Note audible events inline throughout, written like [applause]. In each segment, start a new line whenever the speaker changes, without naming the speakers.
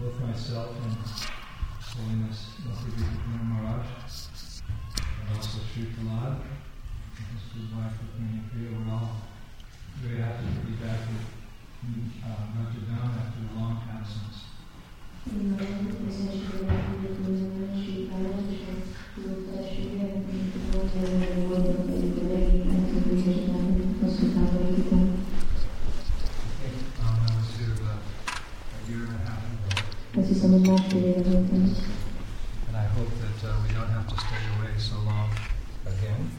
both myself and Holiness Bhakti Maharaj, and also Sri Prahlad, and his good wife Rukmini Priya. We're all very happy to be back with uh, Notre Dame after a long absence.
hiszem, hogy másfél éve voltam.
And I hope that uh, we don't have to stay away so long again.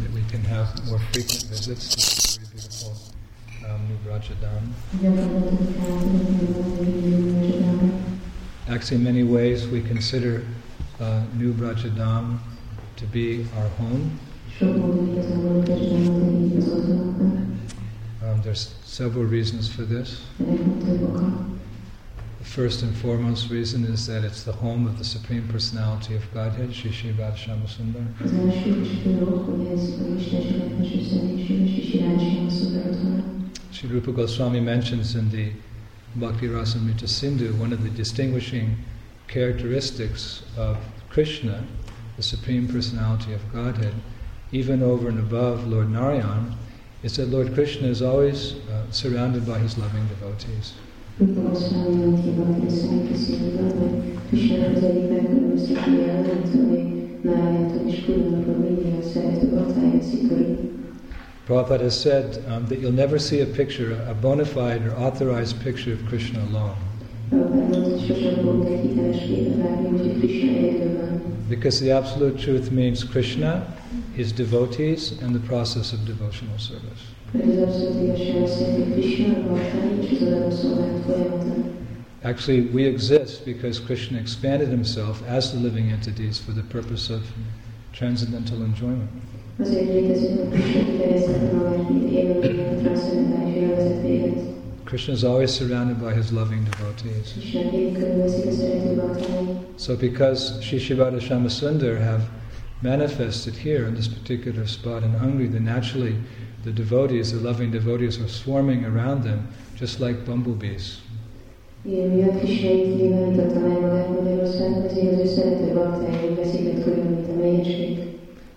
That we can have more frequent visits to this very beautiful um, New Brajadam. Actually, in many ways, we consider uh, New Brajadam to be our home. Um, there's several reasons for this. The first and foremost reason is that it's the home of the Supreme Personality of Godhead, Shri Shri Radha Shyamasundar. Sri Rupa Goswami mentions in the Bhakti Rasamrita Sindhu one of the distinguishing characteristics of Krishna, the Supreme Personality of Godhead, even over and above Lord Narayan, is that Lord Krishna is always uh, surrounded by his loving devotees. Prabhupada has said um, that you'll never see a picture, a bona fide or authorized picture of Krishna alone. Because the absolute truth means Krishna, his devotees, and the process of devotional service. Actually, we exist because Krishna expanded himself as the living entities for the purpose of transcendental enjoyment. Krishna is always surrounded by his loving devotees. So, because Sri Sri Radha Shyamasundar have manifested here in this particular spot in Hungary, then naturally the devotees, the loving devotees, are swarming around them just like bumblebees.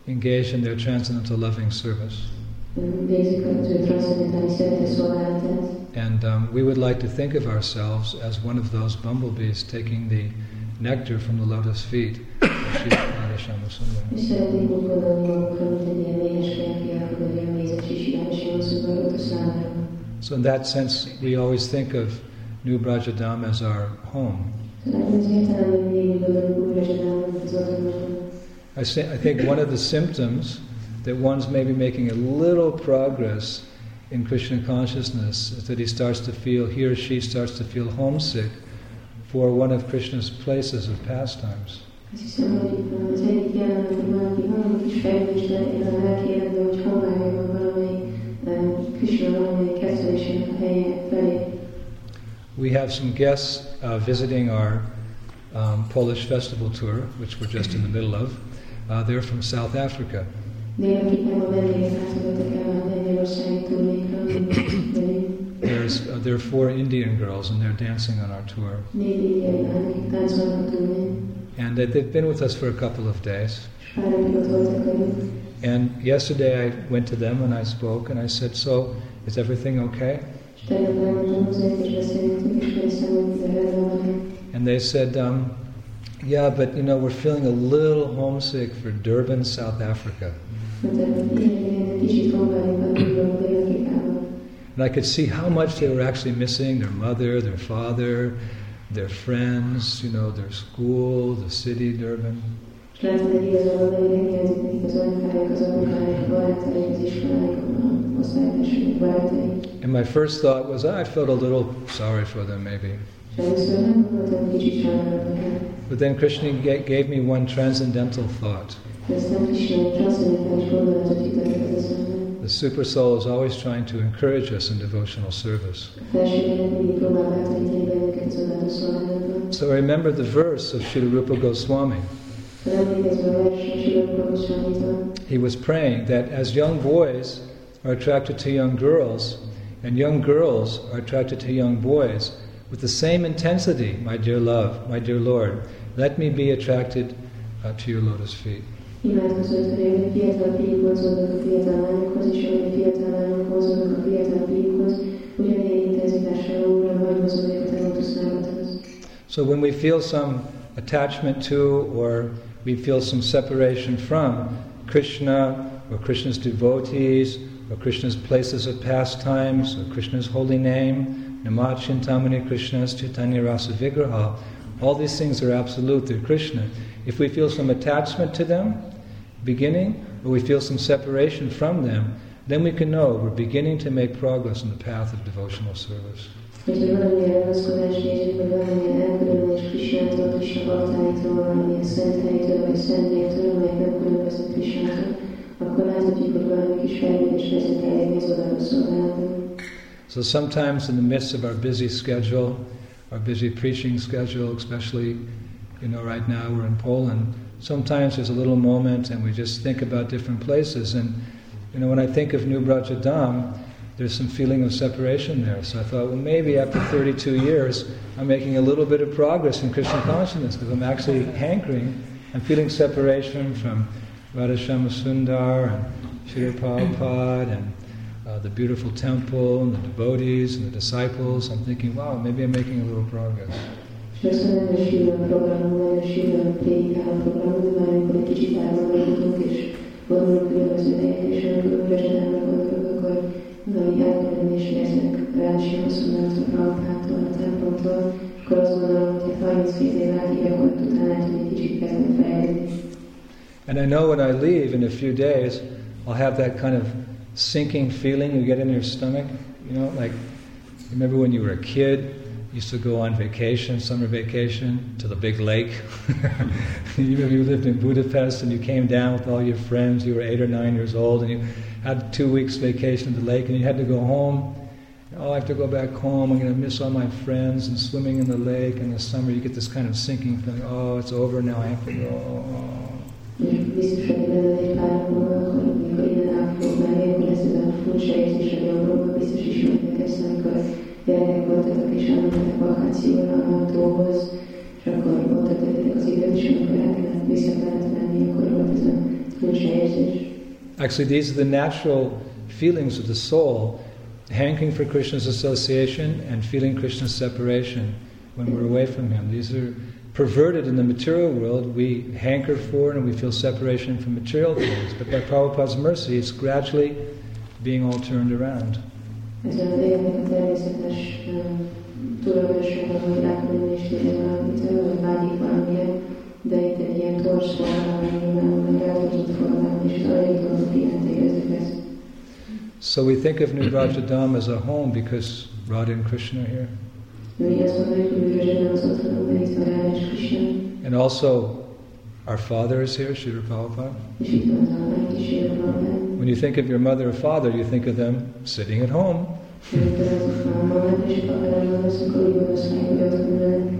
Engaged in their transcendental loving service. And um, we would like to think of ourselves as one of those bumblebees taking the nectar from the lotus feet. Of Sri Radha So in that sense, we always think of New Brajadam as our home. I, say, I think one of the symptoms that one's maybe making a little progress in Krishna consciousness is that he starts to feel, he or she starts to feel homesick for one of Krishna's places of pastimes. We have some guests uh, visiting our um, Polish festival tour, which we're just in the middle of. Uh, they're from South Africa. There's, uh, there are four Indian girls and they're dancing on our tour. And they've been with us for a couple of days. And yesterday I went to them and I spoke and I said, So, is everything okay? And they said, um, Yeah, but you know, we're feeling a little homesick for Durban, South Africa. And I could see how much they were actually missing their mother, their father, their friends, you know, their school, the city, Durban. And my first thought was, ah, I felt a little sorry for them, maybe. But then Krishna gave me one transcendental thought. The Super Soul is always trying to encourage us in devotional service. So I remember the verse of Srila Rupa Goswami. He was praying that as young boys are attracted to young girls, And young girls are attracted to young boys with the same intensity, my dear love, my dear Lord. Let me be attracted uh, to your lotus feet. So when we feel some attachment to or we feel some separation from Krishna or Krishna's devotees or Krishna's places of pastimes or Krishna's holy name, Namachintamani Krishna's Chaitanya Rasa Vigraha, all these things are absolute, they're Krishna. If we feel some attachment to them, beginning, or we feel some separation from them, then we can know we're beginning to make progress in the path of devotional service.
Akkor láthatjuk, hogy valami kis fejlődés vezet odaadó szolgálatban.
So sometimes in the midst of our busy schedule, our busy preaching schedule, especially, you know, right now we're in Poland, sometimes there's a little moment and we just think about different places. And, you know, when I think of New Brajadam, there's some feeling of separation there. So I thought, well, maybe after 32 years, I'm making a little bit of progress in Krishna consciousness because I'm actually hankering, I'm feeling separation from Radha Shyamasundar and Sri Prabhupada and uh, the beautiful temple and the devotees and the disciples. I'm thinking, wow, maybe I'm making a little progress.
És aztán nem is sűrűn programunk, nagyon sűrűn prédikáló programunk, de már amikor egy kicsit elmondunk, és gondolunk különböző helyekre, és amikor Úrvezetámra gondolunk, akkor valami elkülönülés érzek Rási Hosszonától, Prabhától, a templomtól, akkor azt gondolom, hogy 32 év át gyakorlat után lehet, hogy egy kicsit kezdem fejlődni.
And I know when I leave in a few days, I'll have that kind of sinking feeling you get in your stomach. You know, like, remember when you were a kid, you used to go on vacation, summer vacation, to the big lake. [laughs] you, you lived in Budapest and you came down with all your friends, you were eight or nine years old, and you had two weeks vacation at the lake, and you had to go home. Oh, I have to go back home. I'm going to miss all my friends and swimming in the lake in the summer. You get this kind of sinking feeling. Oh, it's over now. I have to go.
Biztos amikor gyerekek voltatok, és vakációra a és akkor ott töltöttek az időt, és amikor el kellett vissza kellett menni, akkor volt ez a furcsa érzés.
Actually, these are the natural feelings of the soul, hankering for Krishna's association and feeling Krishna's separation when we're away from Him. These are perverted in the material world. We hanker for and we feel separation from material things. But by Prabhupada's mercy, it's gradually being all turned around.
Ez a lényeg a természetes tulajdonsága, hogy elkülönülést érez valamitől, vagy vágyik valamilyen, de itt egy ilyen torz formában, vagy formában, és arra jutott érezzük.
So we think of New Brajadam as a home because Radha and Krishna are here.
Mi azt mondjuk, hogy Üdvözlően az otthonunk, mert itt van Ráda és Krishna,
And also, our father is here, Srila Prabhupada.
és itt van az anyánk is, Sri Prabhupád.
When you think of your mother or father, you think of them sitting at home.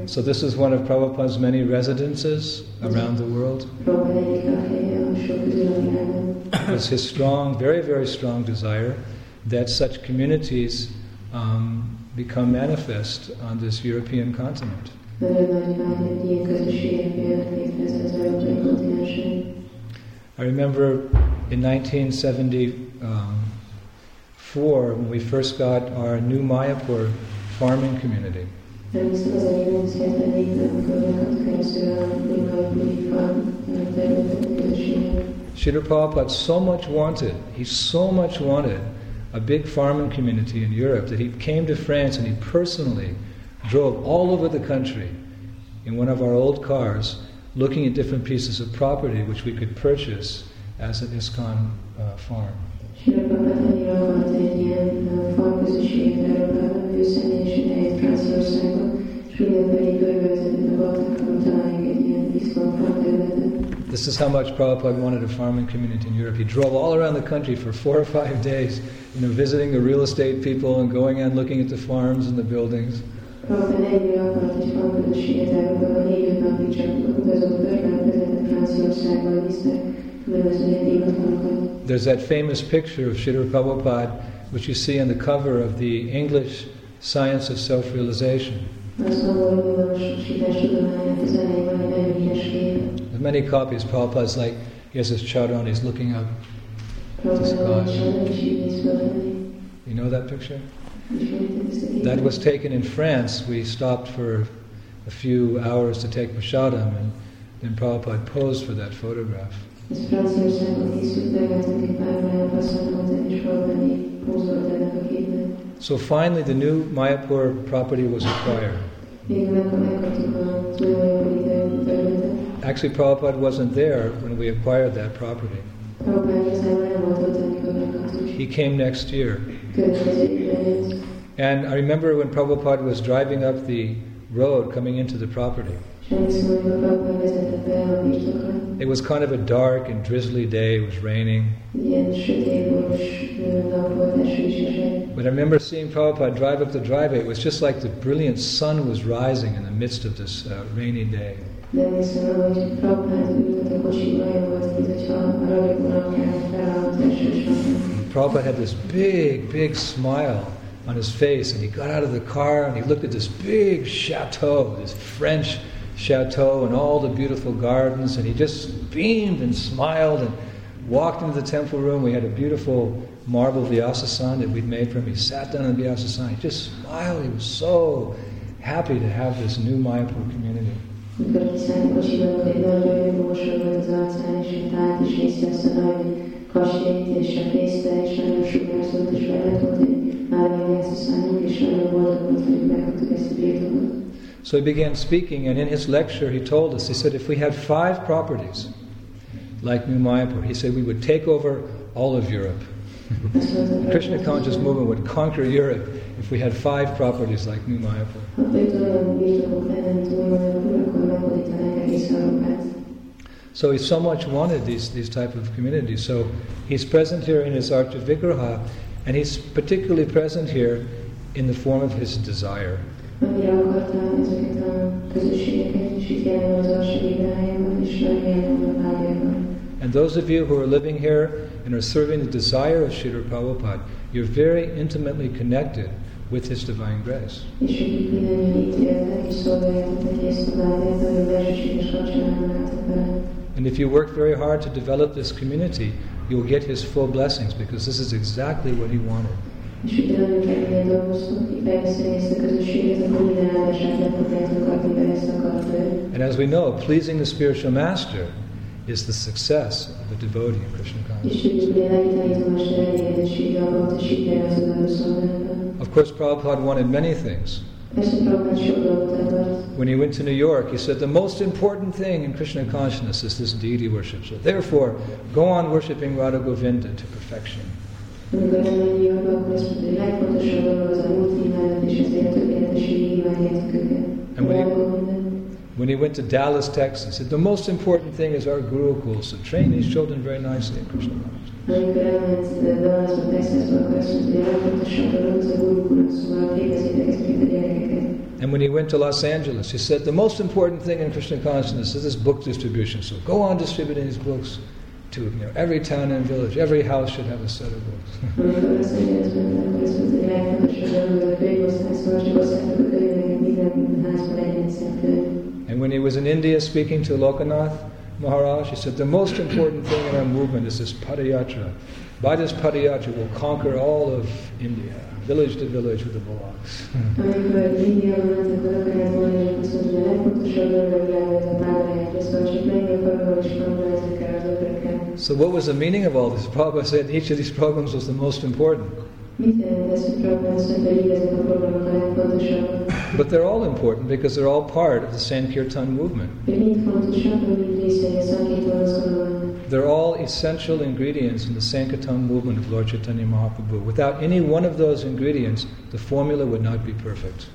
So this is one of Prabhupada's many residences around the world. It's his strong, very, very strong desire that such communities um, become manifest on this European continent. I remember in 1974 when we first got our new Mayapur farming community. Srila Prabhupada so much wanted, he so much wanted a big farming community in Europe that he came to France and he personally drove all over the country in one of our old cars looking at different pieces of property which we could purchase as an ISKCON uh, farm. This is how much Prabhupada wanted a farming community in Europe. He drove all around the country for four or five days, you know, visiting the real estate people and going and looking at the farms and the buildings. There's that famous picture of Srila Prabhupada which you see on the cover of the English Science of Self Realization. There's many copies. Prabhupada's like, he has his charan, he's looking up. You know that picture?
Ismeritek ezt a képet?
That was taken in France. We stopped for a few hours to take prashadam, and then Prabhupada posed for that photograph.
Ez Franciaországban készült, megvettünk egy pár órán passzoltam, és valami pózolt ennek a képnek.
So finally, the new Mayapur property was acquired.
Végül meg- megkaptuk az új Majapuri területet.
Actually, Prabhupada wasn't there when we acquired that property. He came next year.
Következő évben jött.
And I remember when Prabhupada was driving up the road coming into the property.
És emlékszem, amikor Prabhupád vezetett be a birtokra.
It was kind of a dark and drizzly day, it was raining.
Egy ilyen sötét, boros ö, nap volt, eső is esett.
But I remember seeing Prabhupada drive up the driveway. It was just like the brilliant sun was rising in the midst of this uh, rainy day. Prabhupada had this big, big smile on his face, and he got out of the car and he looked at this big chateau, this French chateau, and all the beautiful gardens, and he just beamed and smiled and walked into the temple room. We had a beautiful marble Vyasasana that we'd made for him. He sat down on the Vyasasana. He just smiled. He was so happy to have this new Mayapur community.
És a fészte, és nagyon sugárzott, és hogy már megjelsz a szányunk, és nagyon boldog volt, hogy megkaptuk ezt a birtokot.
So he began speaking, and in his lecture, he told us, he said, if we had five properties like New Mayapur, he said we would take over all of Europe. The Krishna conscious movement would conquer Europe if we had five properties like New Mayapur. So he so much wanted these, these type of communities. So he's present here in his Archa Vigraha, and he's particularly present here in the form of his desire. And those of you who are living here and are serving the desire of Srila Prabhupada, you're very intimately connected with his divine grace. And if you work very hard to develop this community, you'll get his full blessings because this is exactly what he wanted. And as we know, pleasing the spiritual master is the success of a devotee in Krishna consciousness. Of course, Prabhupada wanted many things.
Persze Prabhupád sok dolgot akart.
When he went to New York, he said, The most important thing in Krishna consciousness is this deity worship. So therefore, go on worshipping Radha Govinda to perfection.
Amikor elmegy New Yorkba, akkor azt mondta, hogy a legfontosabb dolog az a múlt imádat, és ezért tökéletességi imádjátok őket.
And when he- When he went to Dallas, Texas, he said, The most important thing is our Gurukul. So train these children very nicely in Krishna consciousness.
Amikor elment Dallasba, Texasba, akkor azt mondta, hogy a legfontosabb dolog az a gurukulat, szóval képezzétek ezeket a gyerekeket.
And when he went to Los Angeles, he said, The most important thing in Krishna consciousness is this book distribution. So go on distributing these books to you know, every town and village. Every house should have a set of books. [laughs]
Amikor Los Angelesben ment, akkor azt mondta, hogy a legfontosabb dolog az a könyvosztás, szóval csak osztátok a könyveket, minden házban legyen egy szent könyv.
And when he was in India speaking to Lokanath Maharaj, he said, The most important thing in our movement is this Padayatra. By this Padayatra, we'll conquer all of India, village to village with the bullocks. So, what was the meaning of all this? Prabhupada said each of these programs was the most important. But they're all important because they're all part of the Sankirtan movement. They're all essential ingredients in the Sankirtan movement of Lord Chaitanya Mahaprabhu. Without any one of those ingredients, the formula would not be perfect.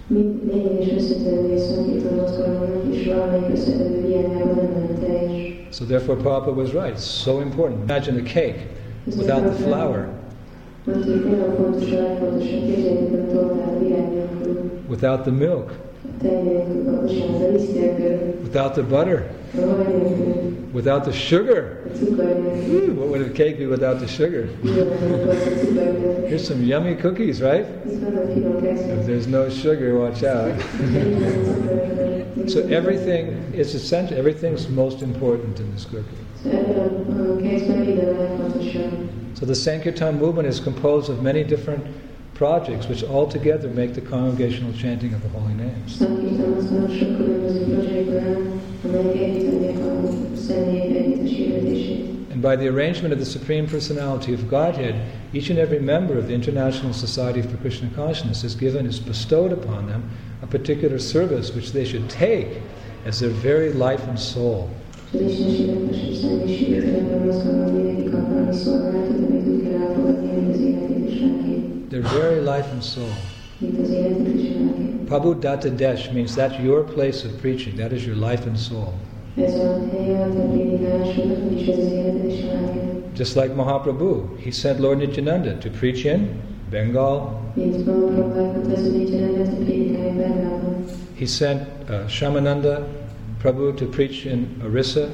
So therefore Prabhupada was right. So important. Imagine a cake without the flour, without the milk, Without the butter. Without the sugar. What would a cake be without the sugar? Here's some yummy cookies, right? If there's no sugar, watch out. [laughs] so everything is essential. Everything's most important in this cookie. So the Sankirtan movement is composed of many different projects which all together make the congregational chanting of the holy names. And by the arrangement of the Supreme Personality of Godhead, each and every member of the International Society for Krishna Consciousness is given, is bestowed upon them a particular service which they should take as their very life and soul. Their very life and soul. Prabhu Datta Desh means that's your place of preaching, that is your life and soul. Just like Mahaprabhu, he sent Lord Nityananda to preach in Bengal. He sent uh, Shamananda Prabhu to preach in Orissa.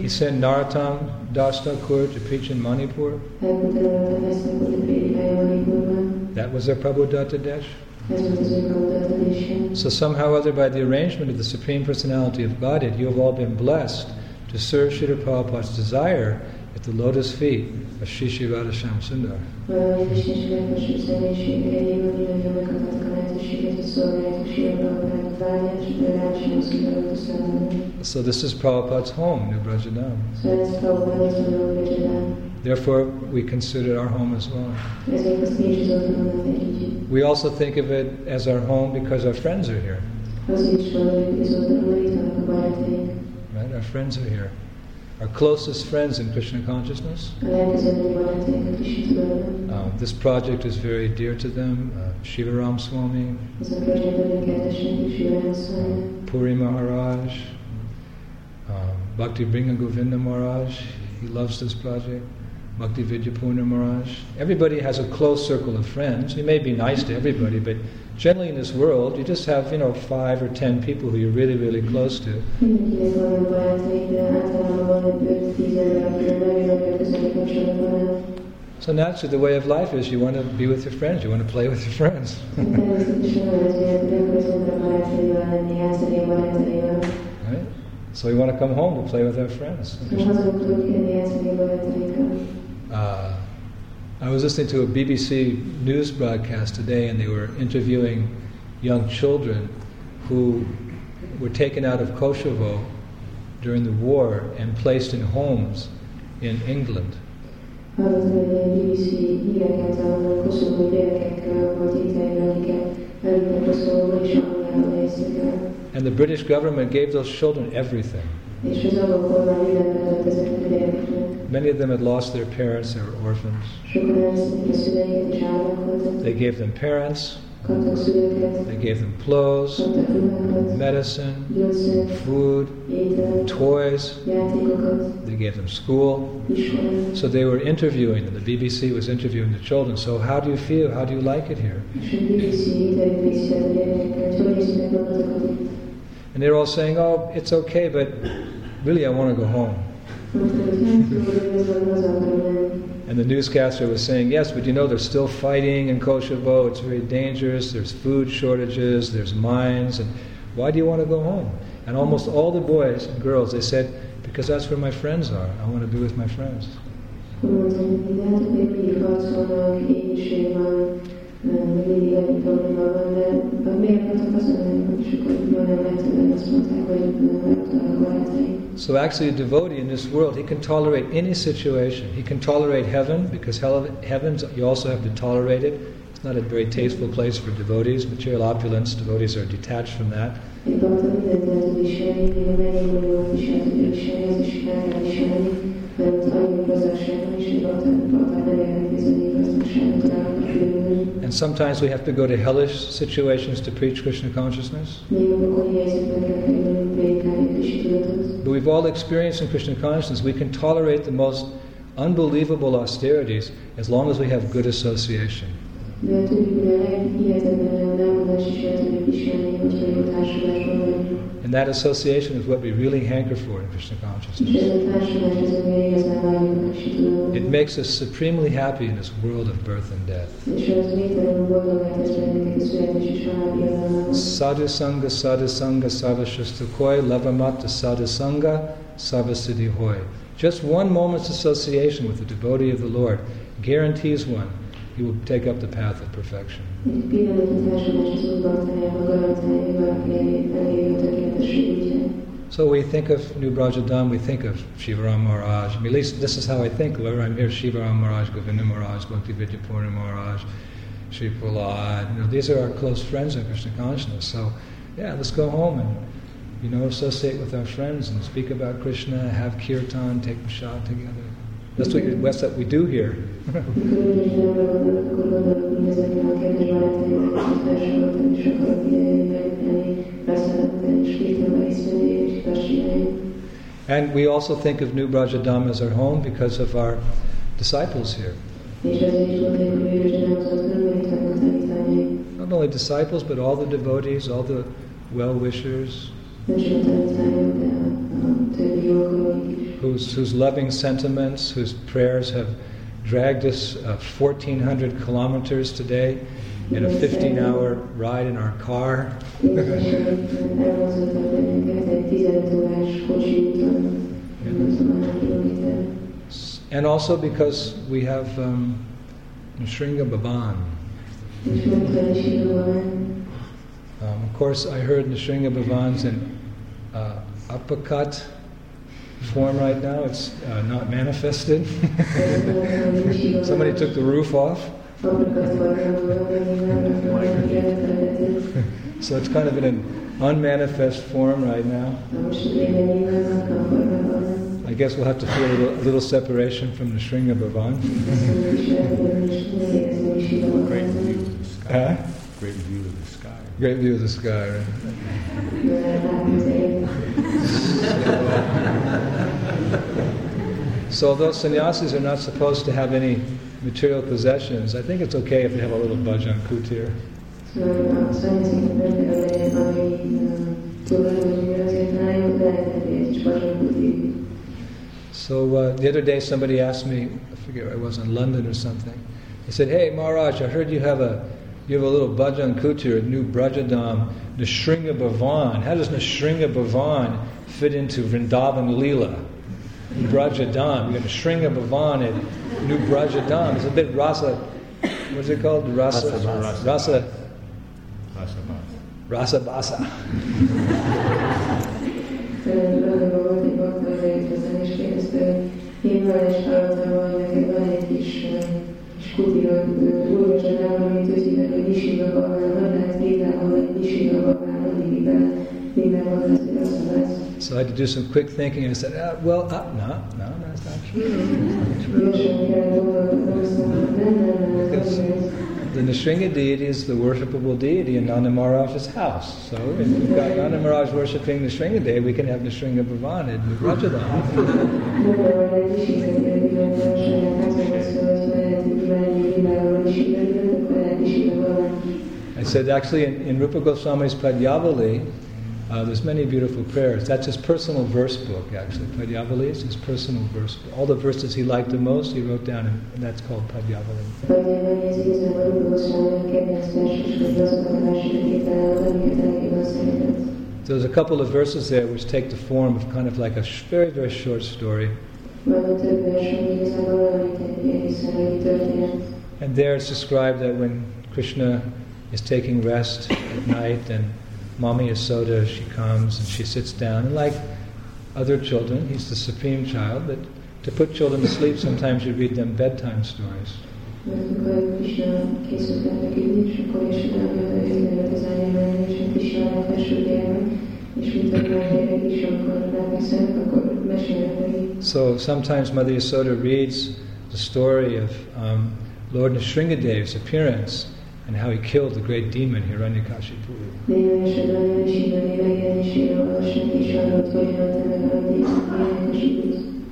He sent Narottam Das Thakur to preach in Manipur. That was their Prabhu Datta Desh. So somehow or other, by the arrangement of the Supreme Personality of Godhead, you have all been blessed to serve Srila Prabhupada's desire the lotus feet of Sri Sri Sundar. So this is Prabhupada's home, New Brajadam. Therefore, we consider our home as well. We also think of it as our home because our friends are here. Right? Our friends are here. Our closest friends in Krishna consciousness. Um, this project is very dear to them. Uh, Shivaram Swami, Puri Maharaj, um, Bhakti Bringa Govinda Maharaj. He loves this project. Bhakti Vidyapurna Maharaj. Everybody has a close circle of friends. You may be nice to everybody, but generally in this world, you just have, you know, five or ten people who you're really, really close to. So naturally, the way of life is you want to be with your friends, you want to play with your friends. right? So we want to come home to play with our friends. Uh, I was listening to a BBC news broadcast today, and they were interviewing young children who were taken out of Kosovo during the war and placed in homes in England. And the British government gave those children everything. Many of them had lost their parents, they were orphans. They gave them parents, they gave them clothes, medicine, food, toys. They gave them school. So they were interviewing them. The BBC was interviewing the children. So, how do you feel? How do you like it here? And they're all saying, oh, it's okay, but really I want to go home. And the newscaster was saying, yes, but you know, they're still fighting in Kosovo. It's very dangerous. There's food shortages. There's mines. And why do you want to go home? And almost all the boys and girls, they said, because that's where my friends are. I want to be with my friends. So actually, a devotee in this world, he can tolerate any situation. He can tolerate heaven because heavens, you also have to tolerate it. It's not a very tasteful place for devotees. Material opulence, devotees are detached from that. And sometimes we have to go to hellish situations to preach Krishna consciousness. We've all experienced in Krishna consciousness, we can tolerate the most unbelievable austerities as long as we have good association.
De tudjuk, hogy a leghihetetlenebb elmondás is el tudjuk ismerni, hogyha jó társulásban vagyunk.
And that association is what we really hanker for in Krishna consciousness.
ez a társulás az, amire igazán vágyunk a Krishna
It makes us supremely happy in this world of birth and death.
És az végtelenül boldogá tesz bennünket a születés és halál pillanatban.
Sadhu Sangha, Sadhu Sangha, Sarva Koi, Lavamata Sadhu Sangha, Hoy. Just one moment's association with the devotee of the Lord guarantees one he will take up the path of perfection. So we think of New Brajadam, we think of Shivaram Maharaj. I mean, at least this is how I think. Whenever I'm here, Shivaram Maharaj, Govinda Maharaj, Bhakti Vidyapurna Maharaj, Sri Prahlad. You know, these are our close friends in Krishna consciousness. So, yeah, let's go home and, you know, associate with our friends and speak about Krishna, have kirtan, take prasad together. That's what, that's what we do here. And we also think of New Brajadam as our home because of our disciples here. Not only disciples, but all the devotees, all the well wishers, Whose, whose loving sentiments, whose prayers have dragged us uh, 1,400 kilometers today in a 15 hour ride in our car.
Édességükben elmozdultak bennünket egy 15 órás kocsi úton, nem tudom hány kilométer.
And also because we have um, Shringa Bhavan. Um, of course, I heard Nrsingha Bhavan's in uh, uppercut form right now. It's uh, not manifested. [laughs] Somebody took the roof off, [laughs] so it's kind of in an unmanifest form right now. I guess we'll have to feel a little, a little separation from the Shringa Bhavan.
Great view of the sky.
Huh?
Great view of the sky.
Great view of the sky, right? [laughs] So although sannyasis are not supposed to have any material possessions, I think it's okay if they have a little bhajan kutir. So uh, the other day somebody asked me, I forget I was in London or something. He said, "Hey Maharaj, I heard you have a you have a little bhajan kutir, a new Brajadam, Nrsingha Bhavan. How does Nrsingha Bhavan fit into Vrindavan Leela? Brajadam. You got Nrsingha Bhavan and New Brajadam. It's a bit rasa. What's it called? Rasa.
Rasa-
Rasa.
Rasabhas.
Rasa basa.
Én [laughs]
So I had to do some quick thinking. And I said, uh, well, uh, no, no, that's not true. Because the Nrsingha deity is the worshipable deity in Nanda house. So if we've got Nanda worshipping Nrsingha deity, we can have Nrsingha Bhavan in
Brajadam. [laughs]
I said, actually, in, in Rupa Goswami's Padyavali, uh, there's many beautiful prayers. That's his personal verse book, actually. Padyavali is his personal verse book. All the verses he liked the most, he wrote down, and, that's called Padyavali.
Szeretett.
There's a couple of verses there which take the form of kind of like a sh- very, very short story. And there it's described that when Krishna is taking rest at night and Mami Yasoda, she comes and she sits down. And like other children, he's the supreme child, but to put children to sleep, sometimes you read them bedtime stories. So sometimes Mother Yasoda reads the story of um, Lord Nrsingadev's appearance and how he killed the great demon Hiranyakashipu.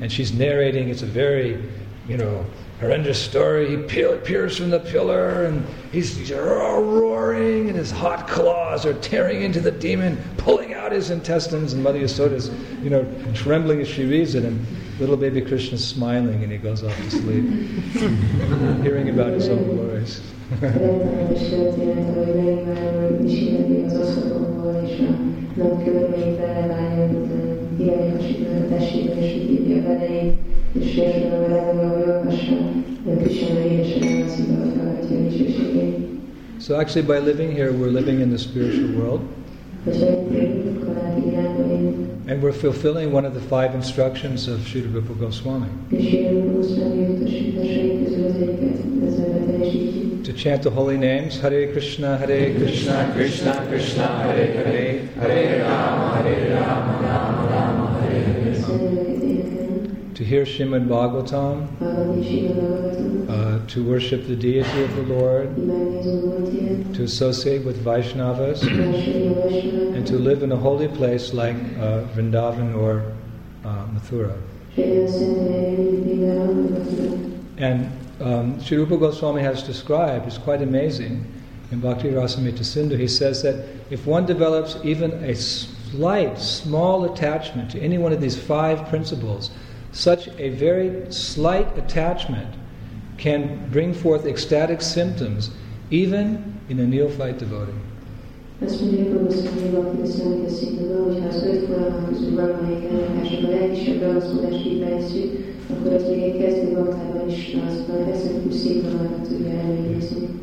And she's narrating, it's a very, you know, horrendous story. He pe- appears from the pillar and he's, he's roaring, and his hot claws are tearing into the demon, pulling out his intestines. And Mother Yasoda's, you know, trembling as she reads it, and little baby Krishna's smiling, and he goes off to sleep, [laughs] hearing about his own glories. So actually, by living here, we're living in the spiritual world, and we're fulfilling one of the five instructions of Sri Rupa Goswami
és élünk 20 utasításai közül az egyiket, ezzel beteljesítjük.
to chant the holy names Hare Krishna, Hare Krishna, Krishna Krishna, Hare Hare, Hare Rama, Hare Rama, Rama Rama, Hare Hare. To hear Shrimad Bhagavatam, uh, to worship the deity of the Lord, to associate with Vaishnavas, and to live in a holy place like uh, Vrindavan or uh, Mathura. And um, Sri Rupa Goswami has described, is quite amazing, in Bhakti Rasamrita Sindhu, he says that if one develops even a slight, small attachment to any one of these five principles, such a very slight attachment can bring forth ecstatic symptoms even in a neophyte devotee.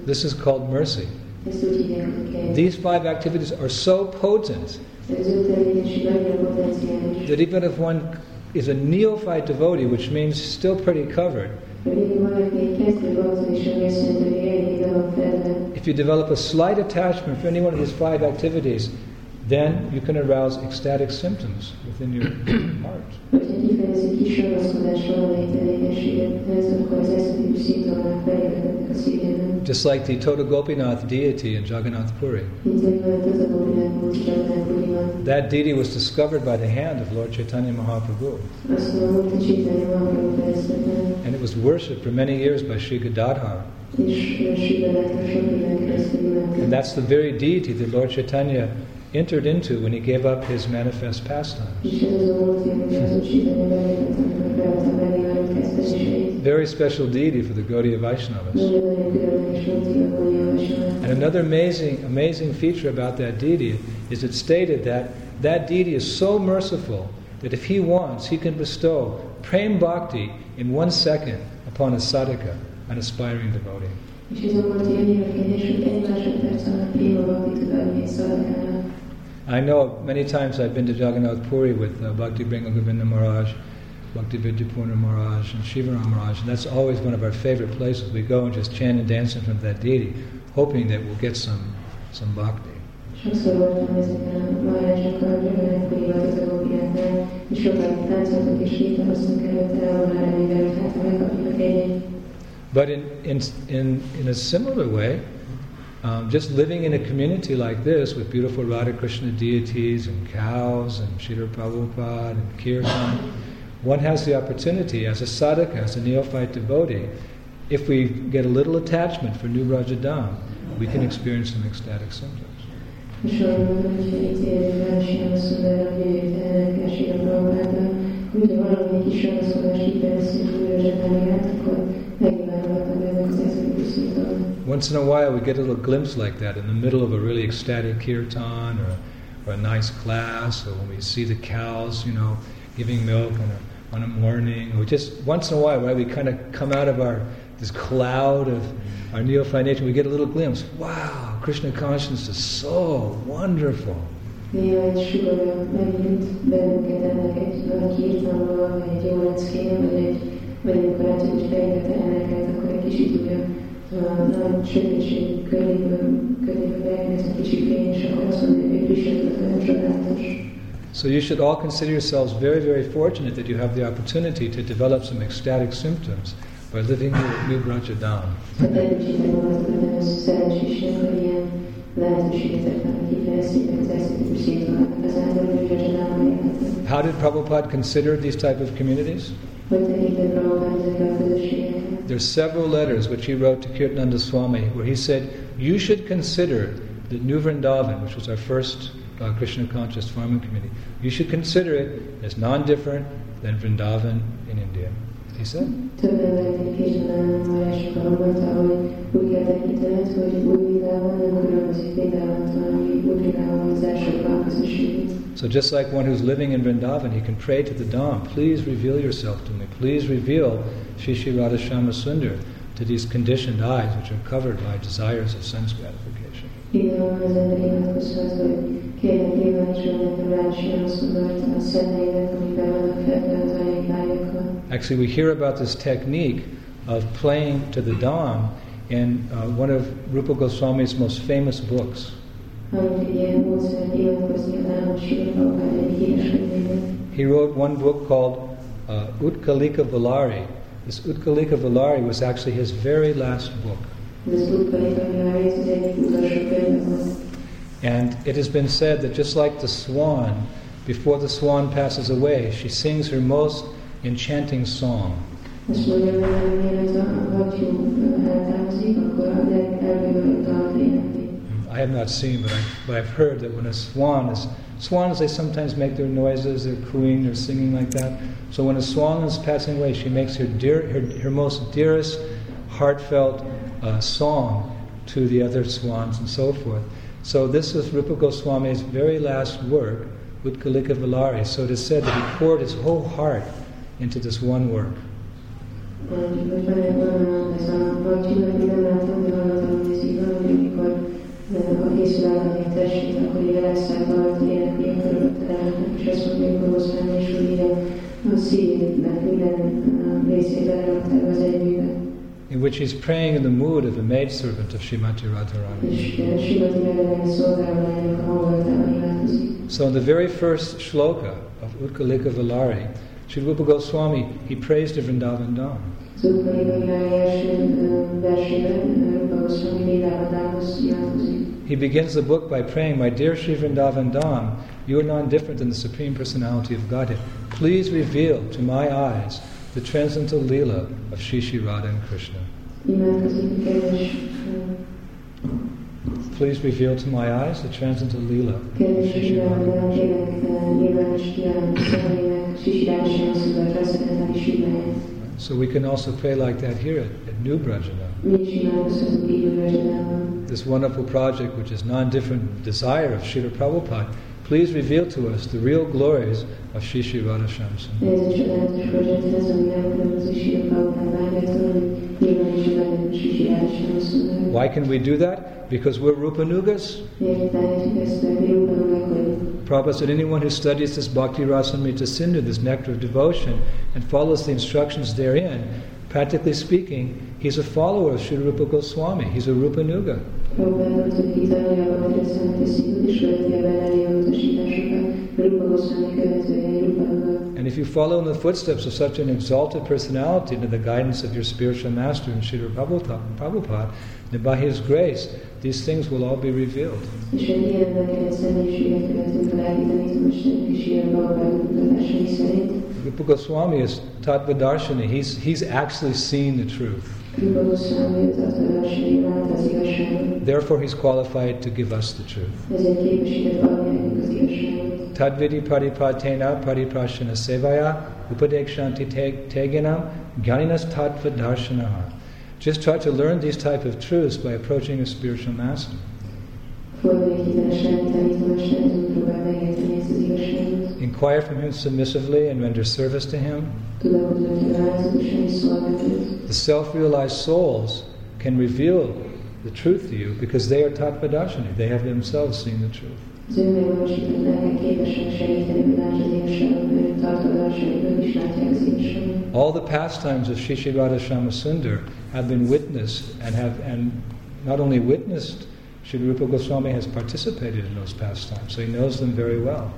This is called mercy. These five activities are so potent that even if one is a neophyte devotee, which means still pretty covered, If you develop a slight attachment for any one of these five activities, then you can arouse ecstatic symptoms within your [clears throat] heart.
hogyha kifejezik kis ragaszkodás valamelyik tevékenységethez, akkor az eszentű színvonalat feljöhetnek a szívében.
Just like the Tota Gopinath deity in Jagannath Puri.
Mint hogy volt az a Gopinát múlt Csatnán
That deity was discovered by the hand of Lord Chaitanya Mahaprabhu.
Azt mondom, hogy a Csitányi Mahaprabhu fejeztetlen,
And it was worshipped for many years by Sri Gadadhar.
és Sigaráton sok éven keresztül
And that's the very deity that Lord Chaitanya entered into when he gave up his manifest pastimes.
És ez az a volt, hogy az a Csitányi belépett, amikor felvettem megjelenült kezdetéseit.
Very special deity for the Gaudiya Vaishnavas.
Nagyon-nagyon különleges volt, hogy a Gaudiya
And another amazing, amazing feature about that deity is it stated that that deity is so merciful that if he wants, he can bestow prem bhakti in one second upon a sadhaka, an aspiring devotee.
És ez a volt, hogy annyira kényes, hogy egy másodperc alatt Péva Bakti tud adni egy.
I know many times I've been to Jagannath Puri with uh, Bhakti Bringa Govinda Maharaj, Bhakti Vidyapurna Maharaj, and Shivaram Maharaj, and that's always one of our favorite places. We go and just chant and dance in front of that deity, hoping that we'll get some, some bhakti.
Sokszor voltam ezeken a Maharajsokkal, Jagannath-puri Vatazagópiáknál, és sokáig táncoltak és gitároztunk előtte, ahol már reményben, hát megkapjuk egyet.
But in, in, in, in a similar way, um, just living in a community like this with beautiful Radha Krishna deities and cows and Srila Prabhupada and Kirtan, one has the opportunity as a sadhaka, as a neophyte devotee, if we get a little attachment for New Brajadam, we can experience some ecstatic symptoms. Once in a while, we get a little glimpse like that in the middle of a really ecstatic kirtan or, or a nice class, or when we see the cows, you know, giving milk on a, on a morning, or just once in a while, right, we kind of come out of our this cloud of our neophyte we get a little glimpse. Wow, Krishna consciousness is so wonderful.
Néha egy sugarja megint bennünket ennek egy nagy kirtanból, vagy egy jó leckén, vagy egy, vagy amikor át, hogy fejeket emelkedett, akkor egy kicsit ugye a nagy sötétség köréből, köréből beérkezik egy és akkor azt mondja, hogy csodálatos.
So you should all consider yourselves very, very fortunate that you have the opportunity to develop some ecstatic symptoms by living with New
nagyon Rajadában élhetek.
How did Prabhupada consider these type of communities? There's several letters which he wrote to Kirtananda Swami where he said, You should consider that New Vrindavan, which was our first uh, Krishna conscious farming community, you should consider it as non different than Vrindavan in India. He said. So just like one who's living in Vrindavan, he can pray to the Dham, please reveal yourself to me. Please reveal Sri Sri Radha Shyamasundar to these conditioned eyes which are covered by desires of sense gratification.
Igen, az ember imádkozhat, hogy kérlek nyilvánosan nekem Radhashama Sundart a szemeimet, amiben vannak feltöltve lágyakkal.
Actually, we hear about this technique of playing to the Dham in uh, one of Rupa Goswami's most famous books. He wrote one book called uh, Utkalika Vallari. This Utkalika Vallari was actually his very last book. And it has been said that just like the swan, before the swan passes away, she sings her most enchanting song. I have not seen, but, I, but I've heard that when a swan is swans, they sometimes make their noises, they're cooing, they're singing like that. So when a swan is passing away, she makes her dear, her, her most dearest, heartfelt uh, song to the other swans and so forth. So this is Rupa Goswami's very last work, Utkalika Vallari. So it is said that he poured his whole heart into this one work.
A készülelmenék testét, akkor így elszállalt énekli a és azt mondja, hogy Goroszlán és hogy így a minden részében az együgybe.
In which he's praying in the mood of a maidservant of Shrimati Radharani. So in the very first shloka of Utkalika Vallari, Sri Rupa Goswami, he prays to Vrindavan Dham. He begins the book by praying, My dear Sri Vrindavan Dham, you are non different than the Supreme Personality of Godhead. Please reveal to my eyes the transcendental Leela of Shri Radha and Krishna. Please reveal to my eyes the transcendental Leela of Shri Radha. So we can also pray like that here at, at New Brajadam. This wonderful project, which is non-different desire of Srila Prabhupada, please reveal to us the real glories of Shri Shri Radha Shamsun. Why can we do that? Because we're Rupanugas. Prabhupada said anyone who studies this Bhakti Rasamrita Sindhu, this nectar of devotion, and follows the instructions therein, practically speaking, he's a follower of Sri Rupa Goswami. He's a Rupanuga. And if you follow in the footsteps of such an exalted personality under the guidance of your spiritual master and Srila Prabhupada, Prabhupada, then by his grace, these things will all be revealed. Rupa Goswami is Tattvadarshini. He's, he's actually seen the truth. Therefore, he's qualified to give us the truth. Tadvidi paripatena pariprashana sevaya upadekshanti teginam ganinas tattva darshanaha. Just try to learn these type of truths by approaching a spiritual master. Inquire from him submissively and render service to him. The self realized souls can reveal the truth to you because they are Tattvadarshini. They have themselves seen the truth. All the pastimes of Shishi Radha Sundar have been witnessed and have and not only witnessed, Sri Rupa Goswami has participated in those pastimes, so he knows them very well.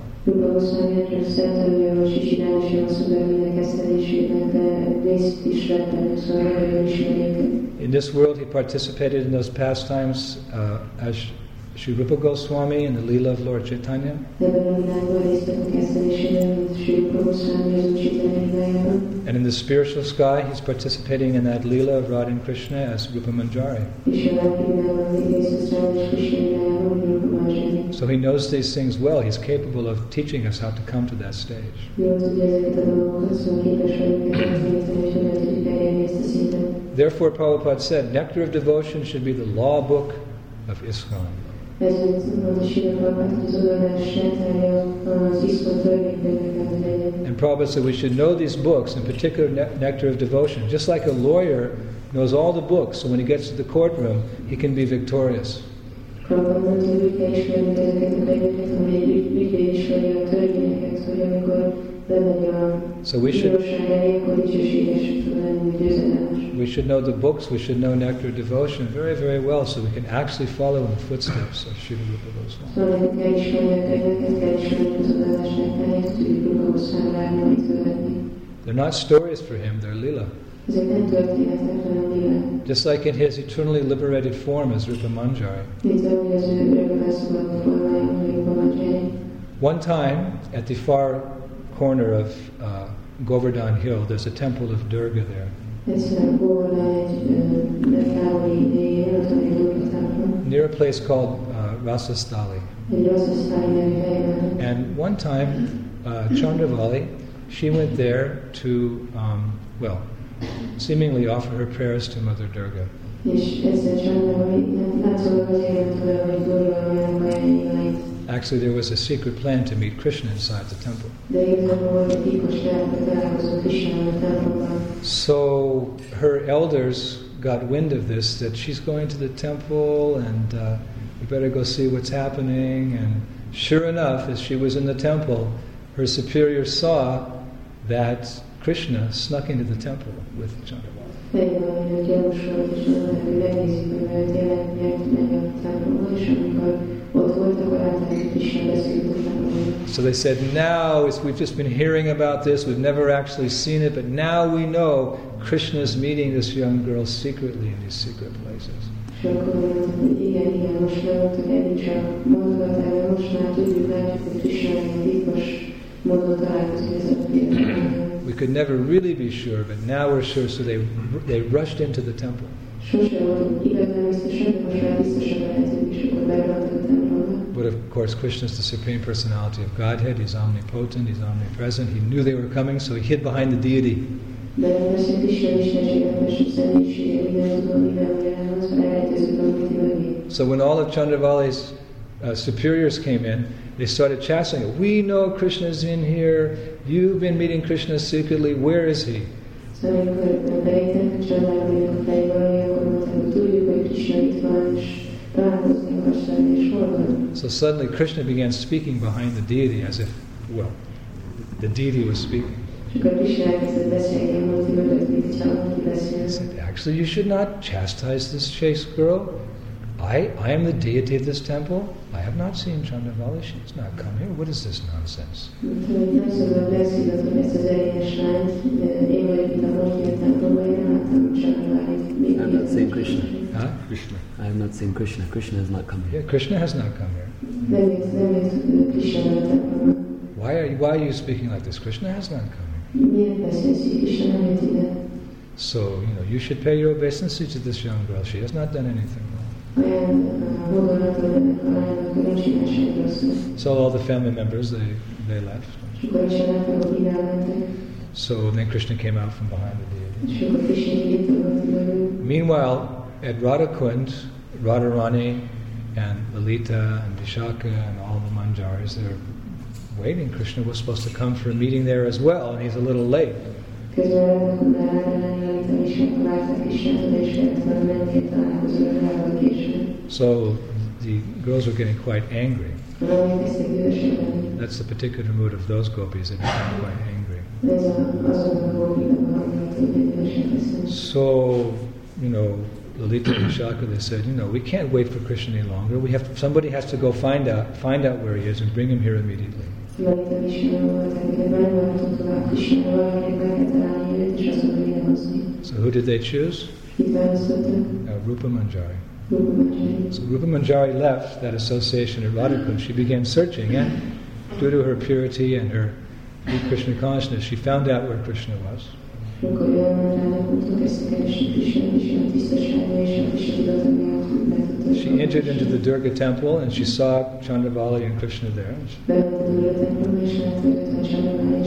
In this world, he participated in those pastimes uh, as Sri Rupa Goswami and the Leela of Lord Chaitanya. And in the spiritual sky, he's participating in that Leela of Radha and Krishna as Rupa Manjari. So he knows these things well. He's capable of teaching us how to come to that stage. Therefore, Prabhupada said, Nectar of Devotion should be the law book of
legyen.
And Prabhupada said we should know these books, in particular Ne- Nectar of Devotion. Just like a lawyer knows all the books, so when he gets to the courtroom, he can be victorious. So we should we should know the books, we should know Nectar Devotion very, very well, so we can actually follow in the footsteps of Srila Rupa Goswami. They're not stories for him, they're lila.
Ezek nem történetek, hanem lélek.
Just like in his eternally liberated form as Rupa Manjari.
Mint ahogy az ő örökbe szabadult formájában, hogy Rupa Manjari.
One time, at the far corner of uh, Govardhan Hill, there's a temple of Durga there.
Egyszer Góvardán egy ö, távoli idején, ott van egy Durga templom,
near a place called uh, Rasastali.
egy Rasszasztály nevű helyben.
And one time, uh, Chandravali, she went there to, um, well, seemingly offer her prayers to Mother Durga. Actually, there was a secret plan to meet Krishna inside the temple. So her elders got wind of this that she's going to the temple and uh, we better go see what's happening. And sure enough, as she was in the temple, her superior saw that Krishna snuck into the temple with Chandravali.
Megvan, hogy gyanús volt, és mondták, hogy megnézik, hogy mert tényleg miért megy a templomba, és amikor ott volt, akkor látták, hogy Krishna beszélt a templomban.
So they said, now we've just been hearing about this, we've never actually seen it, but now we know Krishna's meeting this young girl secretly in these secret places. Could never really be sure, but now we're sure, so they, they rushed into the temple. But of course, Krishna is the Supreme Personality of Godhead. He's omnipotent, He's omnipresent. He knew they were coming, so He hid behind the deity. So when all of Chandravali's uh, superiors came in, they started chastising. We know Krishna's in here. You've been meeting Krishna secretly. Where is he?
Szóval amikor bejöttek, családban a fejből, akkor mondták, hogy tudjuk, hogy Krishna itt van, és találkozni akarsz velem, és hol van.
So suddenly Krishna began speaking behind the deity as if, well, the deity was speaking.
És akkor Krishna elkezdett beszélni a múlti mögött, mint ha valaki
He said, Actually, you should not chastise this chaste girl. I, I am the deity of this temple. I have not seen Chandravali. She has not come here. What is this nonsense?
Mondta, hogy nem szabad beszélgetni ezt az elényes lányt, de én vagyok itt a múlti a templomban, én nem láttam Családvárit. Még
I'm not saying Krishna.
Huh?
Krishna.
I am not saying Krishna. Krishna has not come here.
Yeah, Krishna has not come here.
Nem jött, nem jött Krishna a templomban.
Why are you, why are you speaking like this? Krishna has not come here.
Miért beszélsz így, Krishna nem jött ide?
So, you know, you should pay your obeisance to this young girl. She has not done anything wrong. So all the family members, they, they left. So then Krishna came out from behind the deity. Meanwhile, at Radhakund, Radharani and Lalita and Vishaka and all the manjaris, they're waiting. Krishna was supposed to come for a meeting there as well, and he's a little late. So the girls were getting quite angry. That's the particular mood of those gopis. They become quite angry. So, you know, Lalita and Vishaka, they said, you know, we can't wait for Krishna any longer. We have somebody has to go find out find out where he is and bring him here immediately. So who did they choose? Uh, Rupa Manjari. So Rupa Manjari left that association at Radhakund. She began searching, and due to her purity and her deep Krishna consciousness, she found out where Krishna was. She entered into the Durga temple and she saw Chandravali and Krishna there.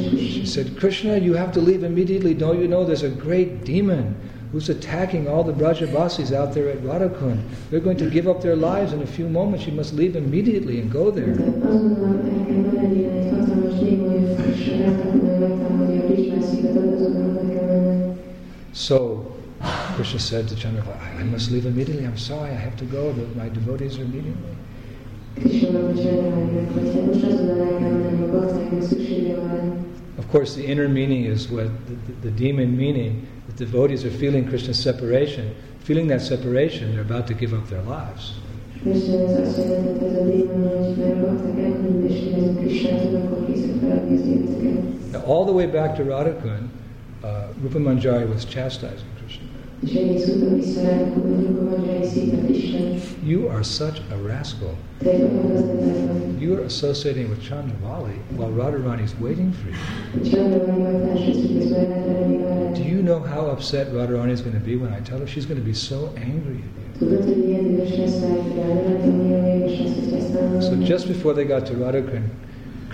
She said, Krishna, you have to leave immediately. Don't you know there's a great demon who's attacking all the Brajabasis out there at Radhakund? They're going to give up their lives in a few moments. You must leave immediately and go there. So Krishna said to Chandravali, I must leave immediately. I'm sorry, I have to go. But My devotees are
rám.
Of course, the inner meaning is what the, the, the demon meaning. The devotees are feeling Krishna's separation. Feeling that separation, they're about to give up their lives.
Persze ez azt jelenti, ez a démon, hogy mert a bakták elkülönülésre ez a Krishnát, akkor készek feladni az életüket.
Now, all the way back to Radhakund, uh, Rupa Manjari was chastising You are such a rascal. You are associating with Chandravali while Radharani is waiting for you. Do you know how upset Radharani is going to be when I tell her? She's going to be so angry at you. So just before they got to Radhakund,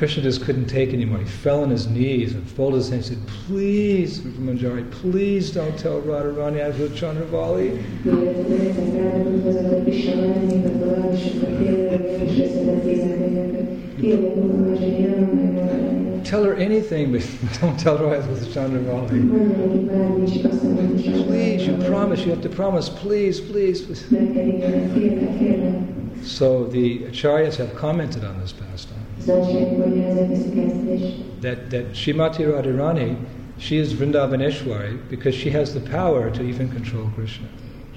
Krishna just couldn't take anymore. He fell on his knees and folded his hands and said, Please, Manjari, please don't tell Radharani I was Chandravali. Tell her anything, but [laughs] don't tell her I was Chandravali. Please, you promise, you have to promise, please, please. please. [laughs] So the acharyas have commented on this pastime.
Zajtság mondja ezek ezt a kezdést.
That, that Shrimati Radharani, she is Vrindavaneshwari because she has the power to even control Krishna.